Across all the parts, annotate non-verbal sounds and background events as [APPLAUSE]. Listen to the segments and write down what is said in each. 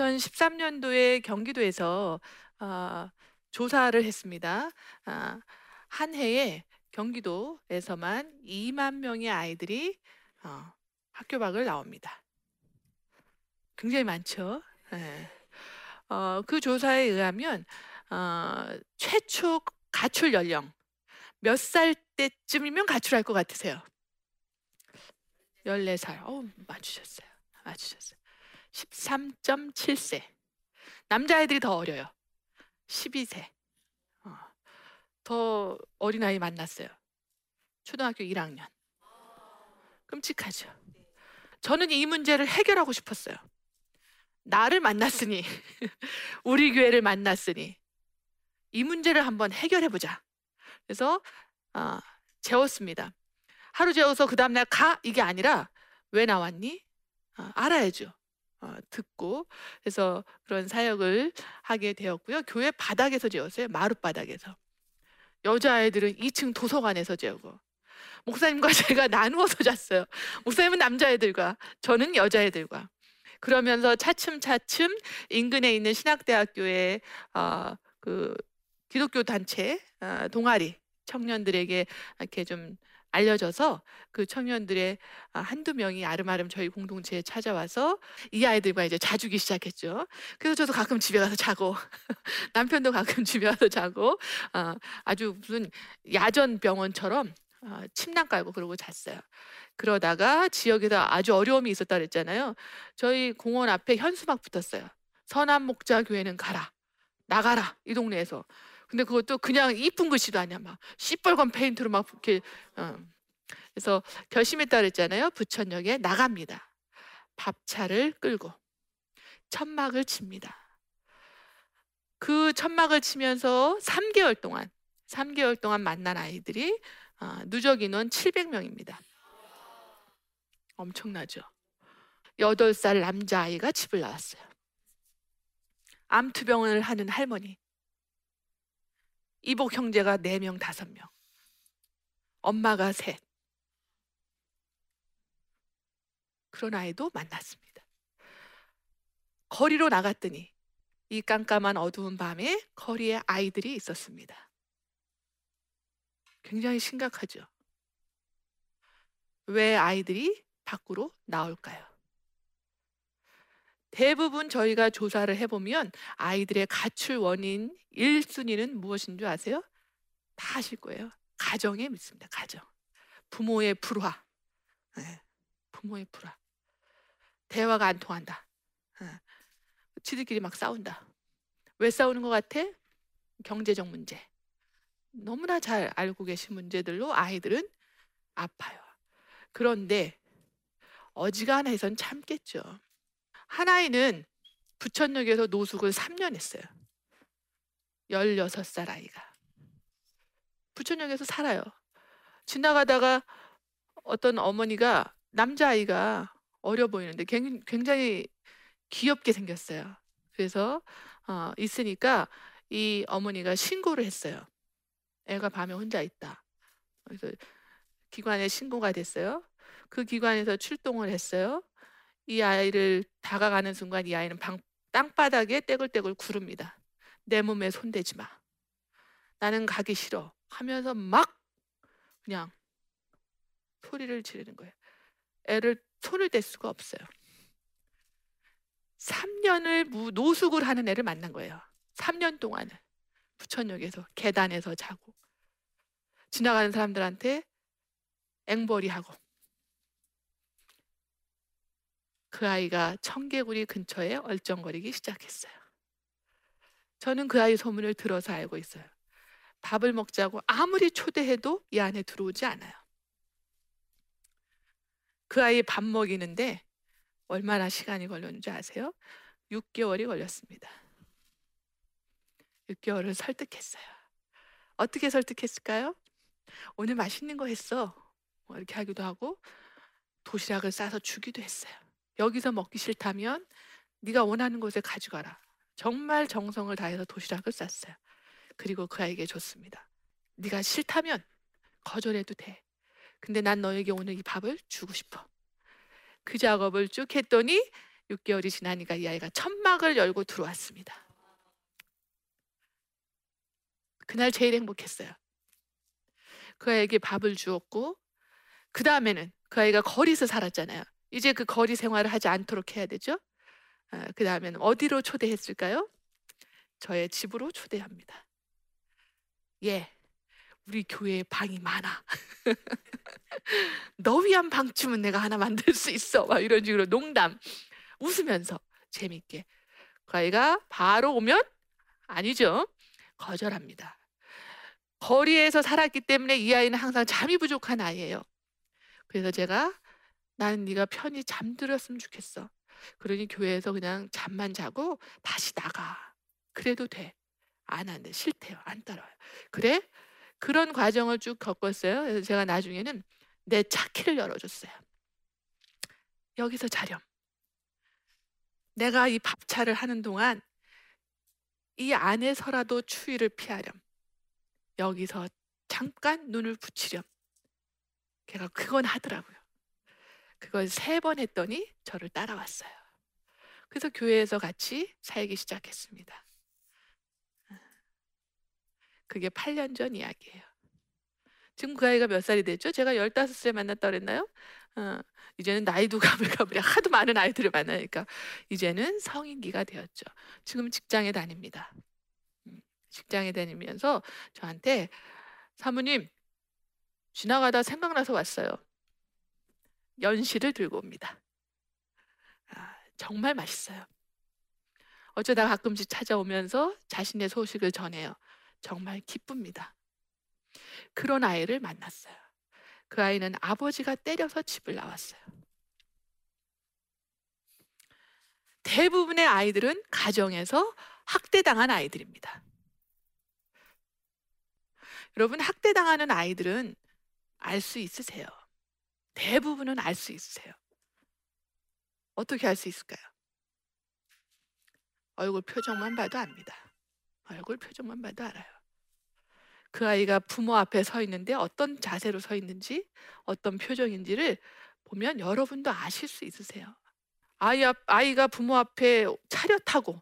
아, 2013년도에 경기도에서 아, 조사를 했습니다. 아, 한 해에 경기도에서만 2만 명의 아이들이 어, 학교 밖을 나옵니다. 굉장히 많죠. 예. 어, 그 조사에 의하면 어, 최초 가출 연령 몇 살 때쯤이면 가출할 것 같으세요? 14살. 어, 맞추셨어요. 맞추셨어요. 13.7세. 남자애들이 더 어려요. 12세. 어, 더 어린아이 만났어요. 초등학교 1학년. 끔찍하죠. 저는 이 문제를 해결하고 싶었어요. 나를 만났으니, [LAUGHS] 우리 교회를 만났으니, 이 문제를 한번 해결해 보자. 그래서 어, 재웠습니다. 하루 재워서 그 다음날 가 이게 아니라 왜 나왔니? 어, 알아야죠. 어, 듣고 그래서 그런 사역을 하게 되었고요. 교회 바닥에서 재웠어요. 마룻 바닥에서. 여자아이들은 2층 도서관에서 재우고 목사님과 [LAUGHS] 제가 나누어서 잤어요. 목사님은 남자애들과 저는 여자애들과 그러면서 차츰차츰 인근에 있는 신학대학교의 어, 그 기독교 단체 어, 동아리 청년들에게 이렇게 좀 알려져서 그 청년들의 아, 한두 명이 아름아름 저희 공동체에 찾아와서 이 아이들과 이제 자주기 시작했죠. 그래서 저도 가끔 집에 가서 자고 [LAUGHS] 남편도 가끔 집에 가서 자고 어, 아주 무슨 야전 병원처럼 어, 침낭 깔고 그러고 잤어요. 그러다가 지역에서 아주 어려움이 있었다 그랬잖아요. 저희 공원 앞에 현수막 붙었어요. 선한 목자 교회는 가라. 나가라. 이 동네에서. 근데 그것도 그냥 이쁜 글씨도 아니야. 막 시뻘건 페인트로 막 이렇게 어. 그래서 결심했다 그랬잖아요. 부천역에 나갑니다. 밥차를 끌고 천막을 칩니다. 그 천막을 치면서 3개월 동안 3개월 동안 만난 아이들이 어, 누적 인원 700명입니다. 엄청나죠. 8살 남자아이가 집을 나왔어요. 암투병을 하는 할머니. 이복 형제가 4명, 5명. 엄마가 셋. 그런 아이도 만났습니다. 거리로 나갔더니 이 깜깜한 어두운 밤에 거리에 아이들이 있었습니다. 굉장히 심각하죠. 왜 아이들이 밖으로 나올까요? 대부분 저희가 조사를 해보면 아이들의 가출 원인 1순위는 무엇인 줄 아세요? 다 아실 거예요. 가정에 믿습니다. 가정. 부모의 불화. 네. 부모의 불화. 대화가 안 통한다. 네. 지들끼리 막 싸운다. 왜 싸우는 것 같아? 경제적 문제. 너무나 잘 알고 계신 문제들로 아이들은 아파요. 그런데 어지간해선 참겠죠. 한 아이는 부천역에서 노숙을 3년 했어요. 16살 아이가. 부천역에서 살아요. 지나가다가 어떤 어머니가 남자아이가 어려 보이는데 굉장히 귀엽게 생겼어요. 그래서 어, 있으니까 이 어머니가 신고를 했어요. 애가 밤에 혼자 있다. 그래서 기관에 신고가 됐어요. 그 기관에서 출동을 했어요. 이 아이를 다가가는 순간 이 아이는 방, 땅바닥에 떼굴떼굴 구릅니다. 내 몸에 손대지 마. 나는 가기 싫어. 하면서 막 그냥 소리를 지르는 거예요. 애를 손을 댈 수가 없어요. 3년을 노숙을 하는 애를 만난 거예요. 3년 동안을 부천역에서 계단에서 자고 지나가는 사람들한테 앵벌이 하고 그 아이가 청개구리 근처에 얼쩡거리기 시작했어요. 저는 그 아이 소문을 들어서 알고 있어요. 밥을 먹자고 아무리 초대해도 이 안에 들어오지 않아요. 그 아이 밥 먹이는데 얼마나 시간이 걸렸는지 아세요? 6개월이 걸렸습니다. 6개월을 설득했어요. 어떻게 설득했을까요? 오늘 맛있는 거 했어. 뭐 이렇게 하기도 하고 도시락을 싸서 주기도 했어요. 여기서 먹기 싫다면 네가 원하는 곳에 가져가라. 정말 정성을 다해서 도시락을 쌌어요. 그리고 그 아이에게 줬습니다. 네가 싫다면 거절해도 돼. 근데 난 너에게 오늘 이 밥을 주고 싶어. 그 작업을 쭉 했더니 6개월이 지나니까 이 아이가 천막을 열고 들어왔습니다. 그날 제일 행복했어요. 그 아이에게 밥을 주었고 그 다음에는 그 아이가 거리에서 살았잖아요. 이제 그 거리 생활을 하지 않도록 해야 되죠. 아, 그 다음에는 어디로 초대했을까요? 저의 집으로 초대합니다. 예, 우리 교회에 방이 많아. [LAUGHS] 너 위한 방쯤은 내가 하나 만들 수 있어. 막 이런 식으로 농담 웃으면서 재밌게 그 아이가 바로 오면 아니죠. 거절합니다. 거리에서 살았기 때문에 이 아이는 항상 잠이 부족한 아이예요. 그래서 제가 나는 네가 편히 잠들었으면 좋겠어. 그러니 교회에서 그냥 잠만 자고 다시 나가. 그래도 돼. 안 한대. 싫대요. 안 따라와요. 그래? 그런 과정을 쭉 겪었어요. 그래서 제가 나중에는 내 차키를 열어줬어요. 여기서 자렴. 내가 이 밥차를 하는 동안 이 안에서라도 추위를 피하렴. 여기서 잠깐 눈을 붙이렴. 걔가 그건 하더라고요. 그걸 세 번 했더니 저를 따라왔어요. 그래서 교회에서 같이 살기 시작했습니다. 그게 8년 전 이야기예요. 지금 그 아이가 몇 살이 됐죠? 제가 15세 만났다 그랬나요? 어, 이제는 나이도 가물가물해 하도 많은 아이들을 만나니까 이제는 성인기가 되었죠. 지금 직장에 다닙니다. 음, 직장에 다니면서 저한테 사모님 지나가다 생각나서 왔어요. 연시를 들고 옵니다. 아, 정말 맛있어요. 어쩌다 가끔씩 찾아오면서 자신의 소식을 전해요. 정말 기쁩니다. 그런 아이를 만났어요. 그 아이는 아버지가 때려서 집을 나왔어요. 대부분의 아이들은 가정에서 학대당한 아이들입니다. 여러분, 학대당하는 아이들은 알 수 있으세요? 대부분은 알 수 있으세요. 어떻게 알 수 있을까요? 얼굴 표정만 봐도 압니다. 얼굴 표정만 봐도 알아요. 그 아이가 부모 앞에 서 있는데 어떤 자세로 서 있는지, 어떤 표정인지를 보면 여러분도 아실 수 있으세요. 아이 앞, 아이가 부모 앞에 차렷하고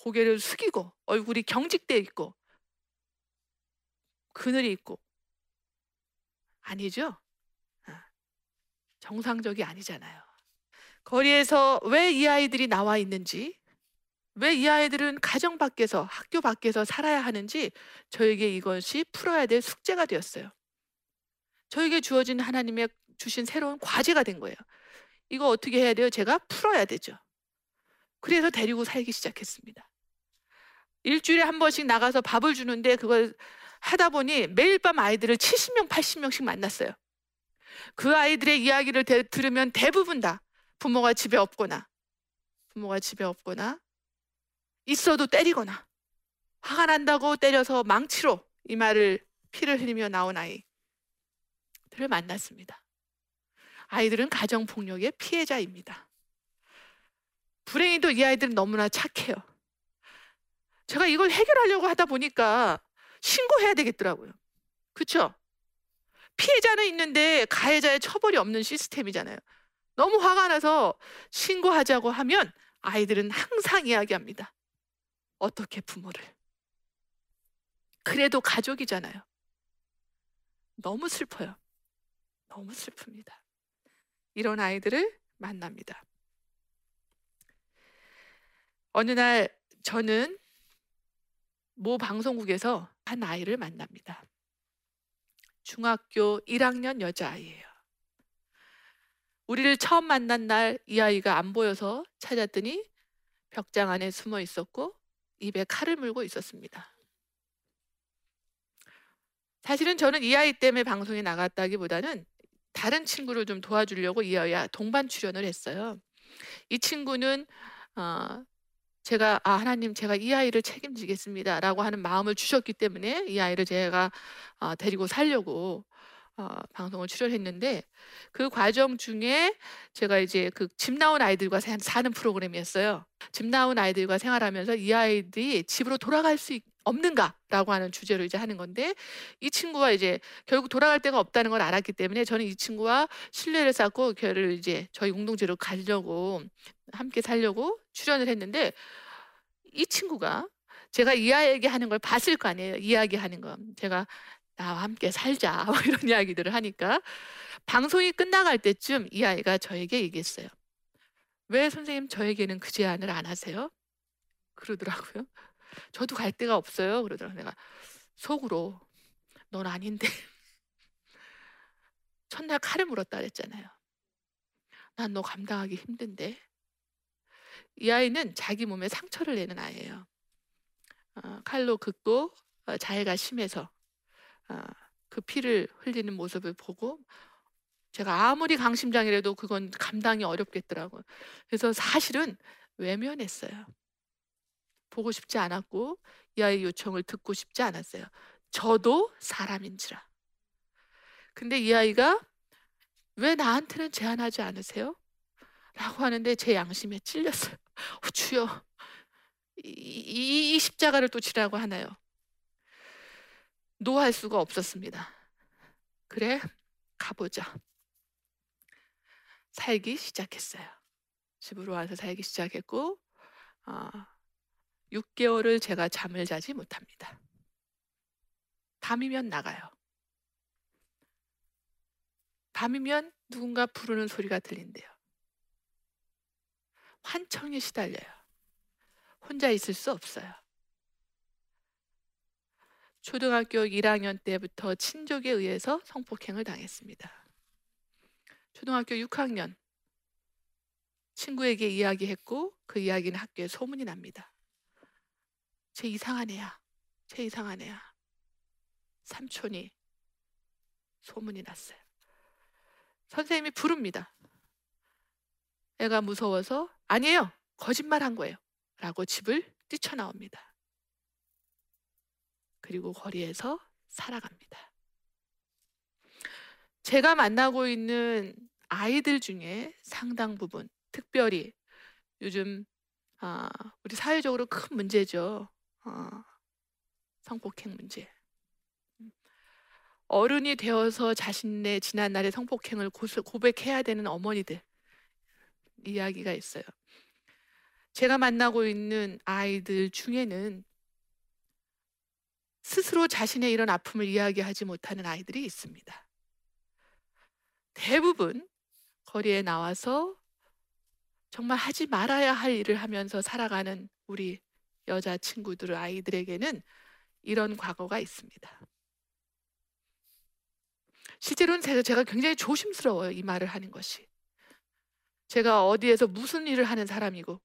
고개를 숙이고 얼굴이 경직돼 있고 그늘이 있고 아니죠? 아, 정상적이 아니잖아요. 거리에서 왜 이 아이들이 나와 있는지 왜 이 아이들은 가정 밖에서 학교 밖에서 살아야 하는지 저에게 이것이 풀어야 될 숙제가 되었어요. 저에게 주어진 하나님의 주신 새로운 과제가 된 거예요. 이거 어떻게 해야 돼요? 제가 풀어야 되죠. 그래서 데리고 살기 시작했습니다. 일주일에 한 번씩 나가서 밥을 주는데 그걸 하다 보니 매일 밤 아이들을 70명, 80명씩 만났어요. 그 아이들의 이야기를 대, 들으면 대부분 다 부모가 집에 없거나 부모가 집에 없거나 있어도 때리거나 화가 난다고 때려서 망치로 이 말을 피를 흘리며 나온 아이들을 만났습니다. 아이들은 가정폭력의 피해자입니다. 불행히도 이 아이들은 너무나 착해요. 제가 이걸 해결하려고 하다 보니까 신고해야 되겠더라고요. 그렇죠? 피해자는 있는데 가해자의 처벌이 없는 시스템이잖아요. 너무 화가 나서 신고하자고 하면 아이들은 항상 이야기합니다. 어떻게 부모를. 그래도 가족이잖아요. 너무 슬퍼요. 너무 슬픕니다. 이런 아이들을 만납니다. 어느 날 저는 모 방송국에서 한 아이를 만납니다. 중학교 1학년 여자아이예요. 우리를 처음 만난 날 이 아이가 안 보여서 찾았더니 벽장 안에 숨어 있었고 입에 칼을 물고 있었습니다. 사실은 저는 이 아이 때문에 방송에 나갔다기보다는 다른 친구를 좀 도와주려고 이어야 동반 출연을 했어요. 이 친구는 어, 제가 아 하나님 제가 이 아이를 책임지겠습니다라고 하는 마음을 주셨기 때문에 이 아이를 제가 어, 데리고 살려고 어, 방송을 출연했는데 그 과정 중에 제가 이제 그 집 나온 아이들과 사는 프로그램이었어요. 집 나온 아이들과 생활하면서 이 아이들이 집으로 돌아갈 수 있, 없는가라고 하는 주제로 이제 하는 건데 이 친구가 이제 결국 돌아갈 데가 없다는 걸 알았기 때문에 저는 이 친구와 신뢰를 쌓고 걔를 이제 저희 공동체로 가려고 함께 살려고 출연을 했는데 이 친구가 제가 이야기하는 걸 봤을 거 아니에요. 이야기하는 거. 제가 나와 함께 살자 [LAUGHS] 뭐 이런 이야기들을 하니까 방송이 끝나갈 때쯤 이 아이가 저에게 얘기했어요. 왜 선생님 저에게는 그 제안을 안 하세요? 그러더라고요. 저도 갈 데가 없어요. 그러더라고요. 내가 속으로 넌 아닌데 [LAUGHS] 첫날 칼을 물었다 그랬잖아요. 난 너 감당하기 힘든데. 이 아이는 자기 몸에 상처를 내는 아이예요. 어, 칼로 긋고 어, 자해가 심해서 어, 그 피를 흘리는 모습을 보고 제가 아무리 강심장이라도 그건 감당이 어렵겠더라고요. 그래서 사실은 외면했어요. 보고 싶지 않았고 이 아이 요청을 듣고 싶지 않았어요. 저도 사람인지라. 근데 이 아이가 왜 나한테는 제안하지 않으세요? 라고 하는데 제 양심에 찔렸어요. [LAUGHS] 어, 주여, 이, 이, 이 십자가를 또 지라고 하나요? 노할 수가 없었습니다. 그래, 가보자. 살기 시작했어요. 집으로 와서 살기 시작했고, 어, 6개월을 제가 잠을 자지 못합니다. 밤이면 나가요. 밤이면 누군가 부르는 소리가 들린대요. 환청에 시달려요. 혼자 있을 수 없어요. 초등학교 1학년 때부터 친족에 의해서 성폭행을 당했습니다. 초등학교 6학년 친구에게 이야기했고 그 이야기는 학교에 소문이 납니다. 제 이상한 애야. 제 이상한 애야. 삼촌이 소문이 났어요. 선생님이 부릅니다. 애가 무서워서 아니에요. 거짓말 한 거예요. 라고 집을 뛰쳐나옵니다. 그리고 거리에서 살아갑니다. 제가 만나고 있는 아이들 중에 상당 부분, 특별히 요즘 아, 우리 사회적으로 큰 문제죠. 어, 성폭행 문제. 어른이 되어서 자신의 지난 날의 성폭행을 고백해야 되는 어머니들 이야기가 있어요. 제가 만나고 있는 아이들 중에는 스스로 자신의 이런 아픔을 이야기하지 못하는 아이들이 있습니다. 대부분 거리에 나와서 정말 하지 말아야 할 일을 하면서 살아가는 우리 여자 친구들, 아이들에게는 이런 과거가 있습니다. 실제로는 제가 굉장히 조심스러워요. 이 말을 하는 것이. 제가 어디에서 무슨 일을 하는 사람이고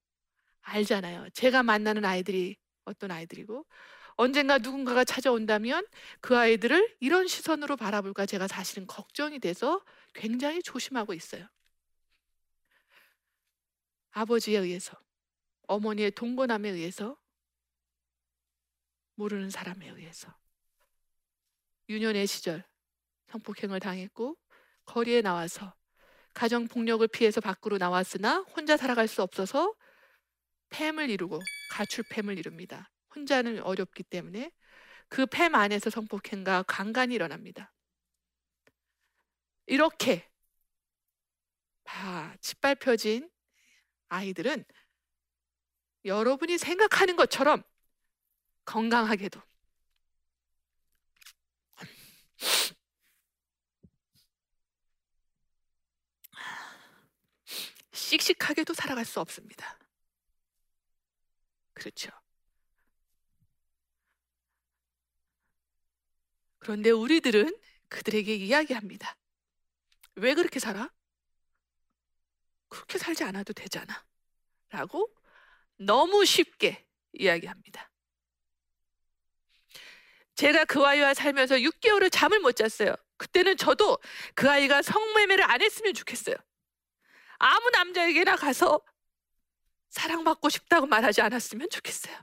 알잖아요. 제가 만나는 아이들이 어떤 아이들이고 언젠가 누군가가 찾아온다면 그 아이들을 이런 시선으로 바라볼까 제가 사실은 걱정이 돼서 굉장히 조심하고 있어요. 아버지에 의해서, 어머니의 동거남에 의해서, 모르는 사람에 의해서. 유년의 시절 성폭행을 당했고 거리에 나와서 가정 폭력을 피해서 밖으로 나왔으나 혼자 살아갈 수 없어서 팸을 이루고 가출팸을 이룹니다. 혼자는 어렵기 때문에 그 팸 안에서 성폭행과 강간이 일어납니다. 이렇게 다 짓밟혀진 아이들은 여러분이 생각하는 것처럼 건강하게도 씩씩하게도 살아갈 수 없습니다. 그렇죠. 그런데 우리들은 그들에게 이야기합니다. 왜 그렇게 살아? 그렇게 살지 않아도 되잖아. 라고 너무 쉽게 이야기합니다. 제가 그 아이와 살면서 6개월을 잠을 못 잤어요. 그때는 저도 그 아이가 성매매를 안 했으면 좋겠어요. 아무 남자에게나 가서 사랑받고 싶다고 말하지 않았으면 좋겠어요.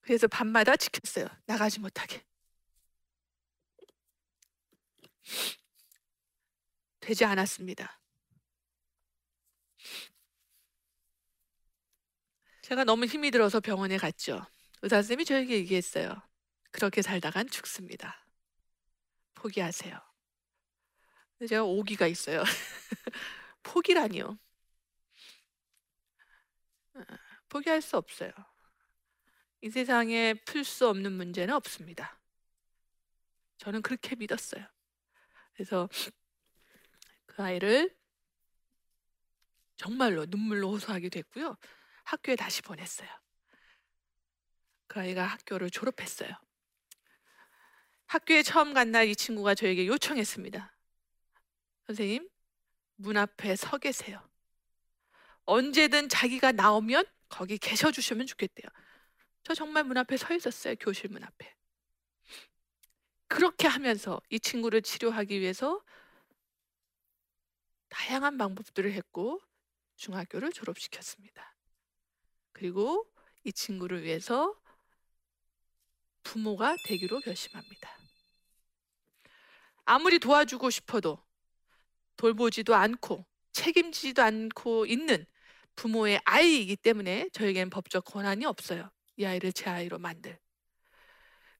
그래서 밤마다 지켰어요. 나가지 못하게. 되지 않았습니다. 제가 너무 힘이 들어서 병원에 갔죠. 의사 선생님이 저에게 얘기했어요. 그렇게 살다간 죽습니다. 포기하세요. 제가 오기가 있어요. [LAUGHS] 포기라니요. 어, 포기할 수 없어요. 이 세상에 풀 수 없는 문제는 없습니다. 저는 그렇게 믿었어요. 그래서 그 아이를 정말로 눈물로 호소하게 됐고요. 학교에 다시 보냈어요. 그 아이가 학교를 졸업했어요. 학교에 처음 간 날 이 친구가 저에게 요청했습니다. 선생님, 문 앞에 서 계세요. 언제든 자기가 나오면 거기 계셔 주시면 좋겠대요. 저 정말 문 앞에 서 있었어요. 교실 문 앞에. 그렇게 하면서 이 친구를 치료하기 위해서 다양한 방법들을 했고 중학교를 졸업시켰습니다. 그리고 이 친구를 위해서 부모가 되기로 결심합니다. 아무리 도와주고 싶어도 돌보지도 않고 책임지지도 않고 있는 부모의 아이이기 때문에 저에겐 법적 권한이 없어요. 이 아이를 제 아이로 만들.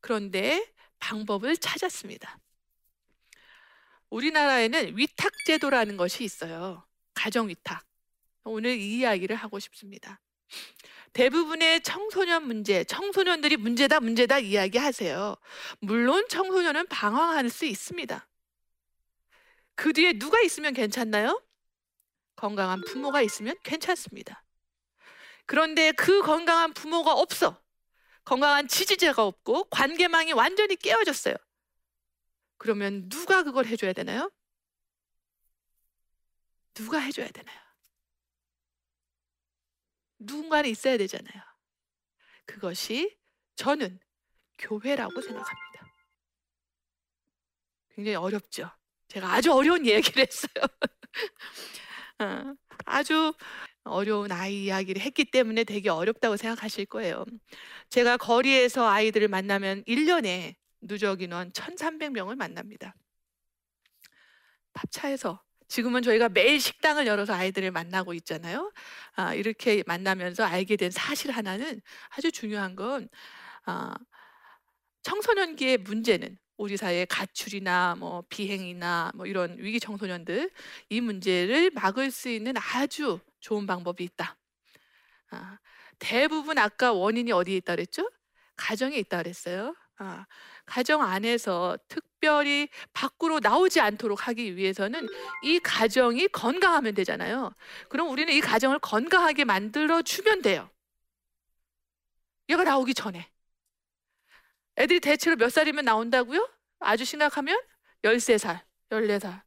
그런데 방법을 찾았습니다. 우리나라에는 위탁제도라는 것이 있어요. 가정위탁. 오늘 이 이야기를 하고 싶습니다. 대부분의 청소년 문제, 청소년들이 문제다, 문제다 이야기하세요. 물론 청소년은 방황할 수 있습니다. 그 뒤에 누가 있으면 괜찮나요? 건강한 부모가 있으면 괜찮습니다. 그런데 그 건강한 부모가 없어. 건강한 지지자가 없고 관계망이 완전히 깨어졌어요. 그러면 누가 그걸 해줘야 되나요? 누가 해줘야 되나요? 누군가는 있어야 되잖아요. 그것이 저는 교회라고 생각합니다. 굉장히 어렵죠. 제가 아주 어려운 [LAUGHS] 얘기를 했어요. [LAUGHS] 어, 아주 어려운 아이 이야기를 했기 때문에 되게 어렵다고 생각하실 거예요. 제가 거리에서 아이들을 만나면 1년에 누적 인원 1,300명을 만납니다. 밥차에서 지금은 저희가 매일 식당을 열어서 아이들을 만나고 있잖아요. 아, 이렇게 만나면서 알게 된 사실 하나는 아주 중요한 건 아, 청소년기의 문제는 우리 사회의 가출이나 뭐 비행이나 뭐 이런 위기 청소년들 이 문제를 막을 수 있는 아주 좋은 방법이 있다. 아, 대부분 아까 원인이 어디에 있다 그랬죠? 가정에 있다 그랬어요. 아, 가정 안에서 특 별히 밖으로 나오지 않도록 하기 위해서는 이 가정이 건강하면 되잖아요. 그럼 우리는 이 가정을 건강하게 만들어 주면 돼요. 얘가 나오기 전에. 애들이 대체로 몇 살이면 나온다고요? 아주 심각하면 13살, 14살.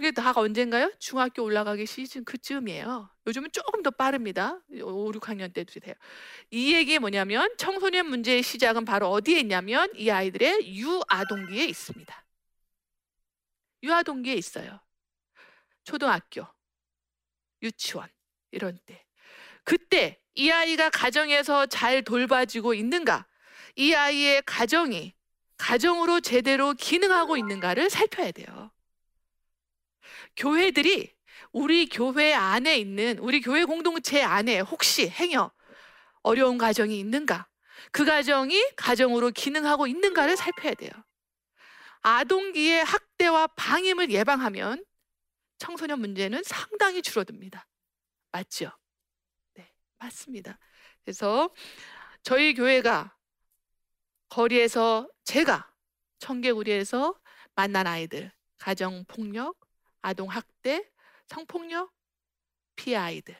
그게 다가 언젠가요? 중학교 올라가기 시즌 그쯤이에요. 요즘은 조금 더 빠릅니다. 5, 6학년 때도 돼요. 이 얘기 뭐냐면 청소년 문제의 시작은 바로 어디에 있냐면 이 아이들의 유아동기에 있습니다. 유아동기에 있어요. 초등학교, 유치원 이런 때. 그때 이 아이가 가정에서 잘 돌봐지고 있는가? 이 아이의 가정이 가정으로 제대로 기능하고 있는가를 살펴야 돼요. 교회들이 우리 교회 안에 있는 우리 교회 공동체 안에 혹시 행여 어려운 가정이 있는가? 그 가정이 가정으로 기능하고 있는가를 살펴야 돼요. 아동기의 학대와 방임을 예방하면 청소년 문제는 상당히 줄어듭니다. 맞죠? 네, 맞습니다. 그래서 저희 교회가 거리에서 제가 청개구리에서 만난 아이들, 가정 폭력, 아동 학대, 성폭력 피해 아이들.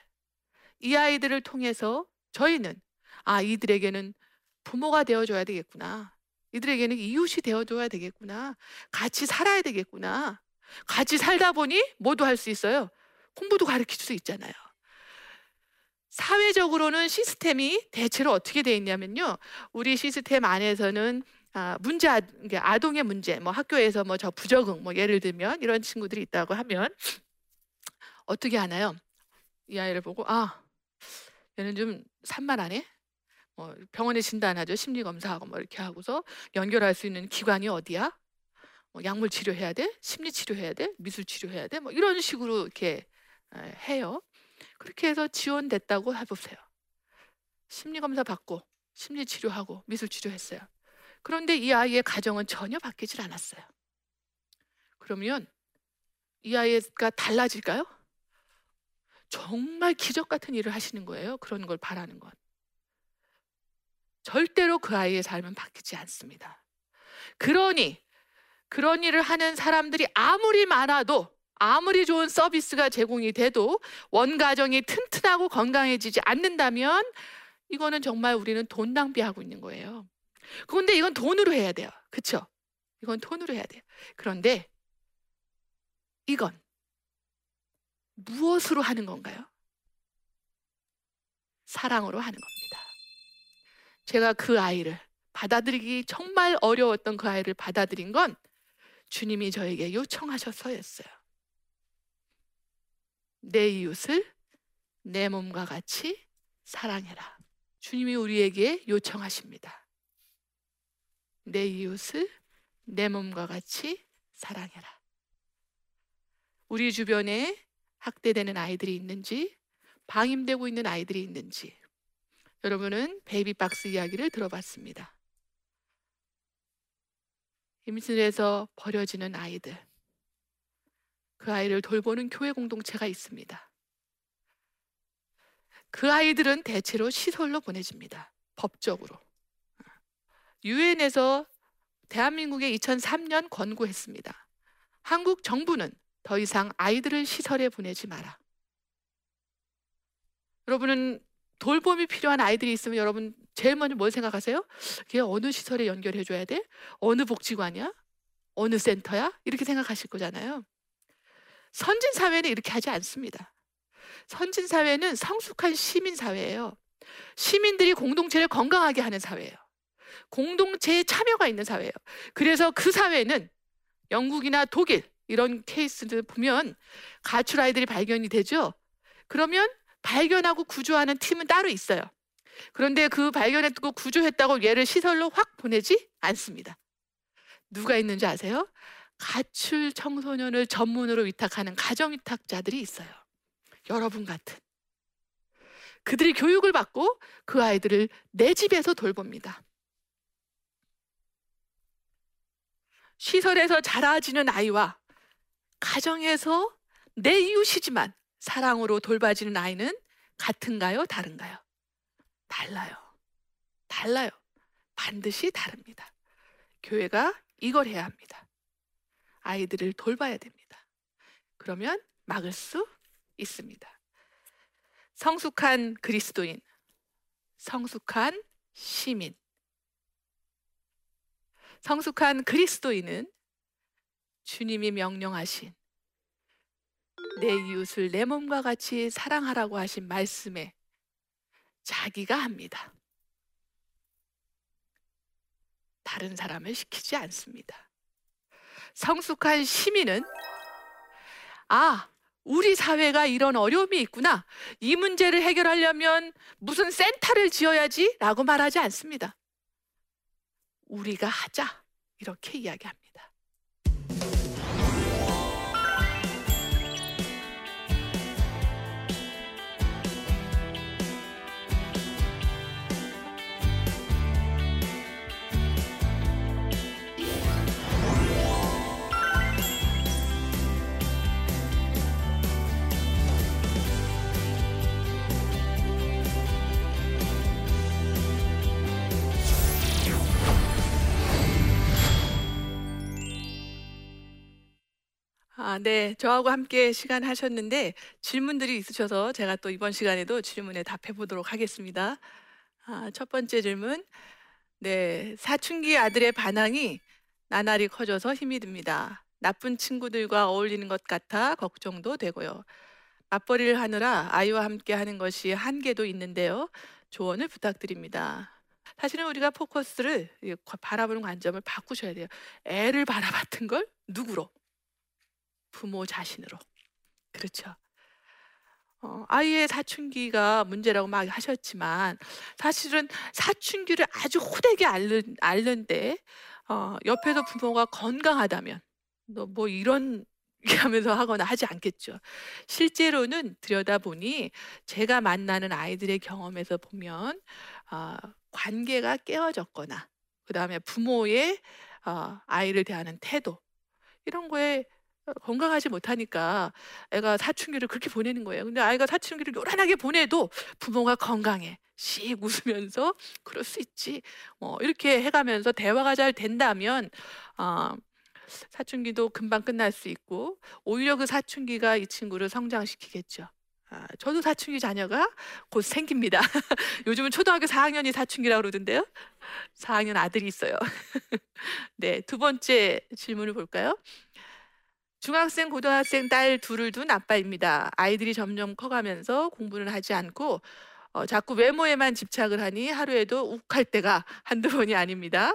이 아이들을 통해서 저희는 아, 이들에게는 부모가 되어줘야 되겠구나. 이들에게는 이웃이 되어줘야 되겠구나. 같이 살아야 되겠구나. 같이 살다 보니 뭐도 할 수 있어요. 공부도 가르칠 수 있잖아요. 사회적으로는 시스템이 대체로 어떻게 되어 있냐면요. 우리 시스템 안에서는 아, 문제 아동의 문제, 뭐 학교에서 뭐 저 부적응, 뭐 예를 들면 이런 친구들이 있다고 하면 어떻게 하나요? 이 아이를 보고 아 얘는 좀 산만하네. 뭐 병원에 진단하죠. 심리 검사하고 뭐 이렇게 하고서 연결할 수 있는 기관이 어디야? 뭐 약물 치료해야 돼? 심리 치료해야 돼? 미술 치료해야 돼? 뭐 이런 식으로 이렇게 해요. 그렇게 해서 지원됐다고 해보세요. 심리 검사 받고 심리 치료하고 미술 치료했어요. 그런데 이 아이의 가정은 전혀 바뀌질 않았어요. 그러면 이 아이가 달라질까요? 정말 기적 같은 일을 하시는 거예요. 그런 걸 바라는 건. 절대로 그 아이의 삶은 바뀌지 않습니다. 그러니 그런 일을 하는 사람들이 아무리 많아도 아무리 좋은 서비스가 제공이 돼도 원가정이 튼튼하고 건강해지지 않는다면 이거는 정말 우리는 돈 낭비하고 있는 거예요. 그런데 이건 돈으로 해야 돼요. 그렇죠? 이건 돈으로 해야 돼요. 그런데 이건 무엇으로 하는 건가요? 사랑으로 하는 겁니다. 제가 그 아이를 받아들이기 정말 어려웠던 그 아이를 받아들인 건 주님이 저에게 요청하셔서였어요. 내 이웃을 내 몸과 같이 사랑해라. 주님이 우리에게 요청하십니다. 내 이웃을 내 몸과 같이 사랑해라. 우리 주변에 학대되는 아이들이 있는지, 방임되고 있는 아이들이 있는지, 여러분은 베이비박스 이야기를 들어봤습니다. 임신해서 버려지는 아이들. 그 아이를 돌보는 교회 공동체가 있습니다. 그 아이들은 대체로 시설로 보내집니다. 법적으로. 유엔에서 대한민국에 2003년 권고했습니다. 한국 정부는 더 이상 아이들을 시설에 보내지 마라. 여러분은 돌봄이 필요한 아이들이 있으면 여러분 제일 먼저 뭘 생각하세요? 걔 어느 시설에 연결해 줘야 돼? 어느 복지관이야? 어느 센터야? 이렇게 생각하실 거잖아요. 선진 사회는 이렇게 하지 않습니다. 선진 사회는 성숙한 시민 사회예요. 시민들이 공동체를 건강하게 하는 사회예요. 공동체에 참여가 있는 사회예요. 그래서 그 사회는 영국이나 독일 이런 케이스들 보면 가출 아이들이 발견이 되죠. 그러면 발견하고 구조하는 팀은 따로 있어요. 그런데 그 발견했고 구조했다고 얘를 시설로 확 보내지 않습니다. 누가 있는지 아세요? 가출 청소년을 전문으로 위탁하는 가정 위탁자들이 있어요. 여러분 같은. 그들이 교육을 받고 그 아이들을 내 집에서 돌봅니다. 시설에서 자라지는 아이와 가정에서 내 이웃이지만 사랑으로 돌봐지는 아이는 같은가요? 다른가요? 달라요. 달라요. 반드시 다릅니다. 교회가 이걸 해야 합니다. 아이들을 돌봐야 됩니다. 그러면 막을 수 있습니다. 성숙한 그리스도인, 성숙한 시민. 성숙한 그리스도인은 주님이 명령하신 내 이웃을 내 몸과 같이 사랑하라고 하신 말씀에 자기가 합니다. 다른 사람을 시키지 않습니다. 성숙한 시민은 아, 우리 사회가 이런 어려움이 있구나. 이 문제를 해결하려면 무슨 센터를 지어야지 라고 말하지 않습니다. 우리가 하자. 이렇게 이야기합니다. 아, 네. 저하고 함께 시간 하셨는데 질문들이 있으셔서 제가 또 이번 시간에도 질문에 답해 보도록 하겠습니다. 아, 첫 번째 질문. 네. 사춘기 아들의 반항이 나날이 커져서 힘이 듭니다. 나쁜 친구들과 어울리는 것 같아 걱정도 되고요. 맞벌이를 하느라 아이와 함께 하는 것이 한계도 있는데요. 조언을 부탁드립니다. 사실은 우리가 포커스를 바라보는 관점을 바꾸셔야 돼요. 애를 바라봤던 걸 누구로? 부모 자신으로. 그렇죠. 어, 아이의 사춘기가 문제라고 막 하셨지만 사실은 사춘기를 아주 호되게 앓는, 앓는데 어, 옆에서 부모가 건강하다면 뭐 이런 [LAUGHS] 하면서 하거나 하지 않겠죠. 실제로는 들여다보니 제가 만나는 아이들의 경험에서 보면 어, 관계가 깨어졌거나 그 다음에 부모의 어, 아이를 대하는 태도 이런 거에 어, 건강하지 못하니까 애가 사춘기를 그렇게 보내는 거예요. 근데 아이가 사춘기를 요란하게 보내도 부모가 건강해. 씩 웃으면서 그럴 수 있지. 뭐 이렇게 해가면서 대화가 잘 된다면 어, 사춘기도 금방 끝날 수 있고 오히려 그 사춘기가 이 친구를 성장시키겠죠. 아, 저도 사춘기 자녀가 곧 생깁니다. [LAUGHS] 요즘은 초등학교 4학년이 사춘기라고 그러던데요. 4학년 아들이 있어요. [LAUGHS] 네, 두 번째 질문을 볼까요? 중학생, 고등학생 딸 둘을 둔 아빠입니다. 아이들이 점점 커가면서 공부는 하지 않고 어, 자꾸 외모에만 집착을 하니 하루에도 욱할 때가 [LAUGHS] 한두 번이 아닙니다.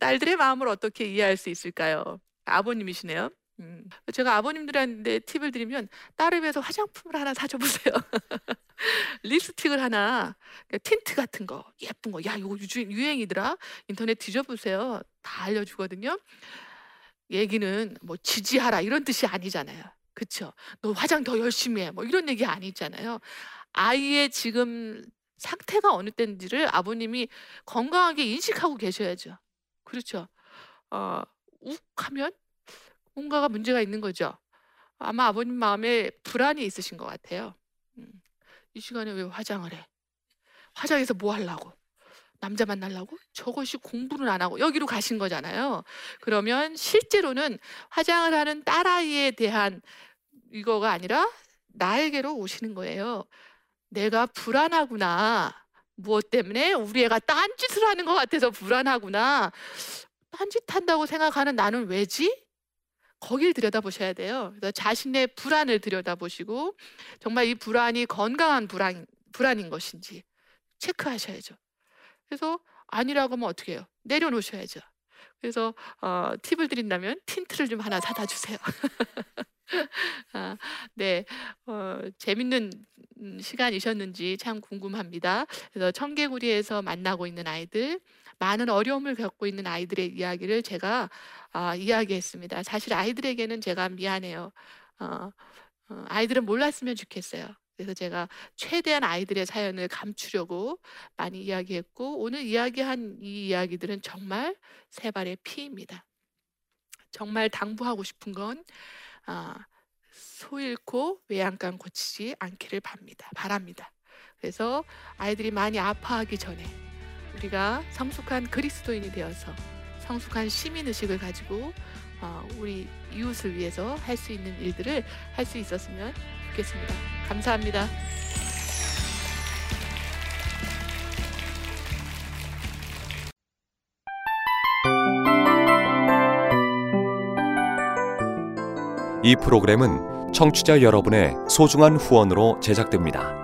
딸들의 마음을 어떻게 이해할 수 있을까요? 아버님이시네요. 음. 제가 아버님들한테 팁을 드리면 딸을 위해서 화장품을 하나 사줘 보세요. [LAUGHS] 립스틱을 하나, 그러니까 틴트 같은 거, 예쁜 거, 야 이거 유행이더라. 인터넷 뒤져보세요. 다 알려주거든요. 얘기는 뭐 지지하라 이런 뜻이 아니잖아요. 그쵸? 너 화장 더 열심히 해. 뭐 이런 얘기 아니잖아요. 아이의 지금 상태가 어느 때인지를 아버님이 건강하게 인식하고 계셔야죠. 그렇죠? 어, 욱 하면 뭔가가 문제가 있는 거죠. 아마 아버님 마음에 불안이 있으신 것 같아요. 음, 이 시간에 왜 화장을 해? 화장해서 뭐 하려고? 남자 만나려고? 저것이 공부를 안 하고 여기로 가신 거잖아요. 그러면 실제로는 화장을 하는 딸아이에 대한 이거가 아니라 나에게로 오시는 거예요. 내가 불안하구나. 무엇 때문에 우리 애가 딴짓을 하는 것 같아서 불안하구나. 딴짓 한다고 생각하는 나는 왜지? 거길 들여다보셔야 돼요. 그래서 자신의 불안을 들여다보시고 정말 이 불안이 건강한 불안, 불안인 것인지 체크하셔야죠. 그래서 아니라고 하면 어떻게 해요? 내려놓으셔야죠. 그래서 어, 팁을 드린다면 틴트를 좀 하나 사다 주세요. [LAUGHS] 아, 네, 어, 재밌는 음, 시간이셨는지 참 궁금합니다. 그래서 청개구리에서 만나고 있는 아이들, 많은 어려움을 겪고 있는 아이들의 이야기를 제가 아, 이야기했습니다. 사실 아이들에게는 제가 미안해요. 어, 어, 아이들은 몰랐으면 좋겠어요. 그래서 제가 최대한 아이들의 사연을 감추려고 많이 이야기했고 오늘 이야기한 이 이야기들은 정말 세 발의 피입니다. 정말 당부하고 싶은 건 아, 소 잃고 외양간 고치지 않기를 바랍니다. 바랍니다. 그래서 아이들이 많이 아파하기 전에 우리가 성숙한 그리스도인이 되어서 성숙한 시민 의식을 가지고 어, 우리 이웃을 위해서 할 수 있는 일들을 할 수 있었으면 좋겠습니다. 감사합니다. 이 프로그램은 청취자 여러분의 소중한 후원으로 제작됩니다.